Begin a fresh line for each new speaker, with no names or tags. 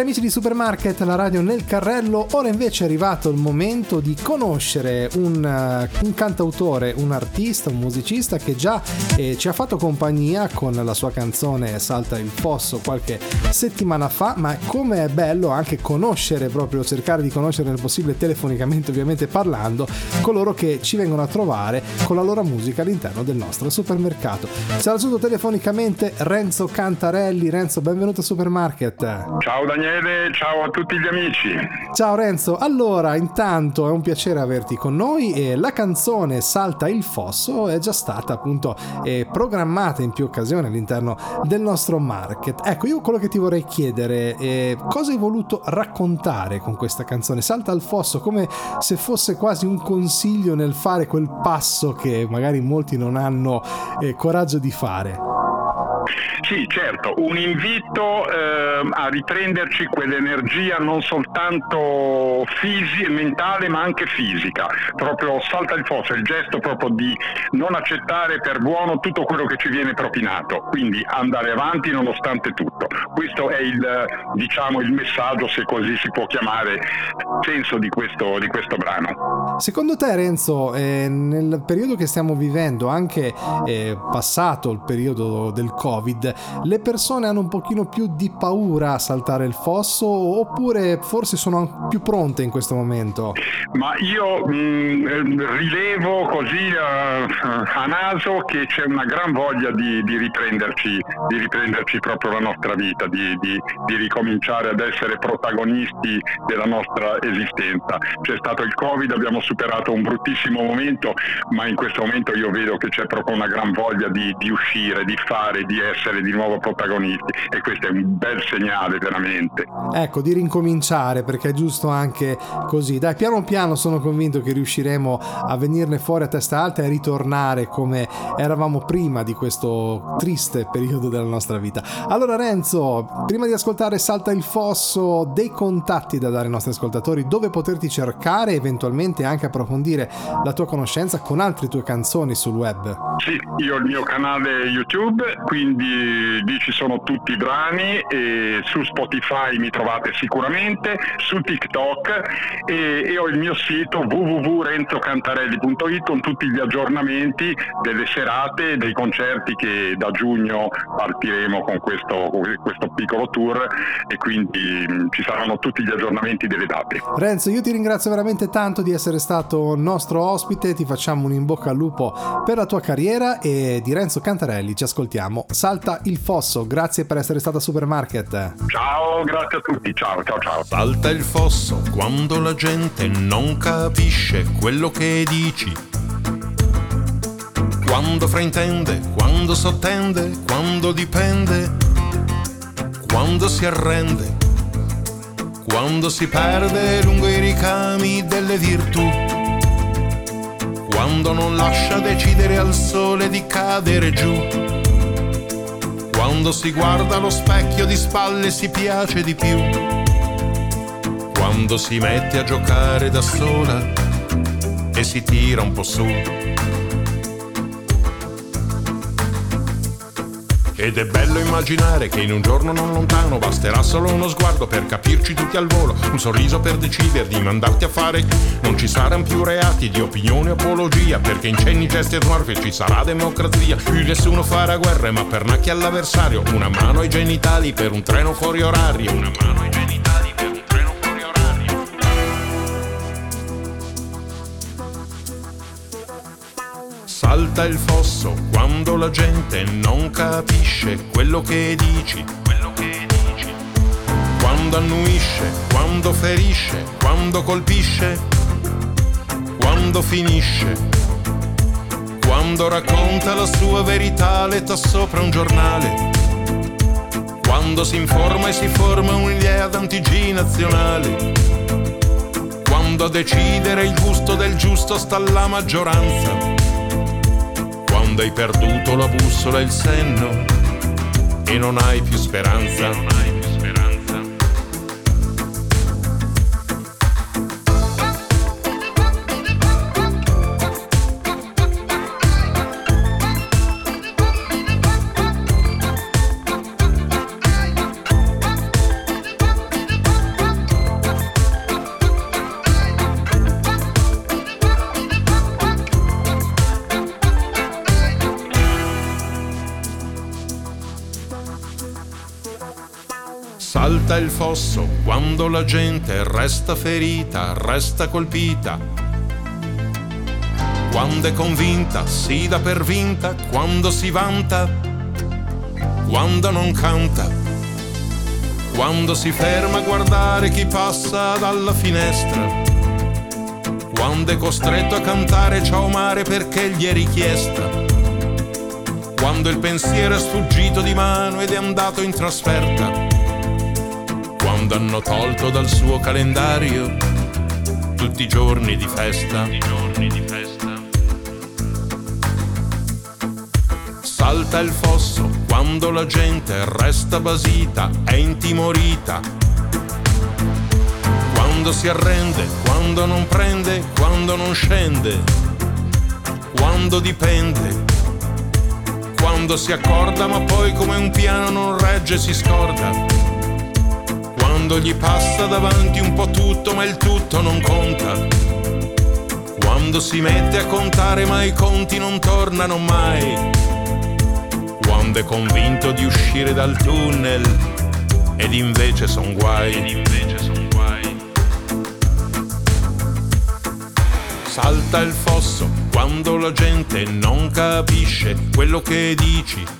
Cari amici di Supermarket, la radio nel carrello, ora invece è arrivato il momento di conoscere un, uh, un cantautore, un artista, un musicista che già eh, ci ha fatto compagnia con la sua canzone Salta il Fosso qualche settimana fa, ma come è bello anche conoscere, proprio cercare di conoscere nel possibile telefonicamente ovviamente parlando, coloro che ci vengono a trovare con la loro musica all'interno del nostro supermercato. Saluto telefonicamente Renzo Cantarelli. Renzo, benvenuto a Supermarket.
Ciao Daniele. Daniele, ciao a tutti gli amici.
Ciao Renzo, allora intanto è un piacere averti con noi e la canzone Salta il Fosso è già stata appunto eh, programmata in più occasioni all'interno del nostro market. Ecco, io quello che ti vorrei chiedere è cosa hai voluto raccontare con questa canzone Salta il Fosso, come se fosse quasi un consiglio nel fare quel passo che magari molti non hanno eh, coraggio di fare.
Sì, certo, un invito eh, a riprenderci quell'energia non soltanto fisi- mentale ma anche fisica, proprio salta il fosso, il gesto proprio di non accettare per buono tutto quello che ci viene propinato, quindi andare avanti nonostante tutto. Questo è il, diciamo, il messaggio, se così si può chiamare, senso di questo, di questo brano.
Secondo te Renzo, eh, nel periodo che stiamo vivendo, anche eh, passato il periodo del Covid, le persone hanno un pochino più di paura a saltare il fosso oppure forse sono più pronte in questo momento?
Ma io mh, mm, rilevo così uh, a naso che c'è una gran voglia di, di, riprenderci, di riprenderci proprio la nostra vita, di, di, di ricominciare ad essere protagonisti della nostra esistenza. C'è stato il Covid, abbiamo superato un bruttissimo momento, ma in questo momento io vedo che c'è proprio una gran voglia di, di uscire, di fare, di essere di nuovo protagonisti e questo è un bel segnale veramente.
Ecco, di rincominciare perché è giusto anche così. Dai, piano piano sono convinto che riusciremo a venirne fuori a testa alta e ritornare come eravamo prima di questo triste periodo della nostra vita. Allora Renzo, prima di ascoltare Salta il Fosso, dei contatti da dare ai nostri ascoltatori, dove poterti cercare e eventualmente anche approfondire la tua conoscenza con altre tue canzoni sul web.
Sì, io ho il mio canale YouTube, quindi lì ci sono tutti i brani su Spotify mi trovate sicuramente, su TikTok e, e ho il mio sito www.renzocantarelli.it con tutti gli aggiornamenti delle serate dei concerti che da giugno partiremo con questo, questo piccolo tour e quindi mh, ci saranno tutti gli aggiornamenti delle date.
Renzo, io ti ringrazio veramente tanto di essere stato nostro ospite, ti facciamo un in bocca al lupo per la tua carriera e di Renzo Cantarelli ci ascoltiamo. Salta il fosso, grazie per essere stata a Supermarket.
Ciao, grazie a tutti, ciao, ciao, ciao.
Salta il fosso quando la gente non capisce quello che dici. Quando fraintende, quando sottende, quando dipende, quando si arrende, quando si perde lungo i ricami delle virtù quando non lascia decidere al sole di cadere giù quando si guarda allo specchio di spalle si piace di più. Quando si mette a giocare da sola e si tira un po' su. Ed è bello immaginare che in un giorno non lontano basterà solo uno sguardo per capirci tutti al volo, un sorriso per decidere di mandarti a fare. Non ci saranno più reati di opinione o apologia, perché in cenni, gesti e smorfie ci sarà democrazia. Più nessuno farà guerre, ma per nacchi all'avversario, una mano ai genitali per un treno fuori orario, una mano ai genitali Salta il fosso quando la gente non capisce quello che dici, quello che dici. Quando annuisce, quando ferisce, quando colpisce, quando finisce. Quando racconta la sua verità letta sopra un giornale. Quando si informa e si forma un'idea nazionale. Quando a decidere il gusto del giusto sta la maggioranza quando hai perduto la bussola e il senno e non hai più speranza. Salta il fosso quando la gente resta ferita, resta colpita. Quando è convinta, si dà per vinta, quando si vanta, quando non canta. Quando si ferma a guardare chi passa dalla finestra. Quando è costretto a cantare ciao mare perché gli è richiesta. Quando il pensiero è sfuggito di mano ed è andato in trasferta quando hanno tolto dal suo calendario tutti i giorni di festa. Salta il fosso quando la gente resta basita, è intimorita. Quando si arrende, quando non prende, quando non scende, quando dipende. Quando si accorda ma poi come un piano non regge si scorda quando gli passa davanti un po' tutto ma il tutto non conta. Quando si mette a contare ma i conti non tornano mai. Quando è convinto di uscire dal tunnel ed invece son guai. Ed invece son guai. Salta il fosso quando la gente non capisce quello che dici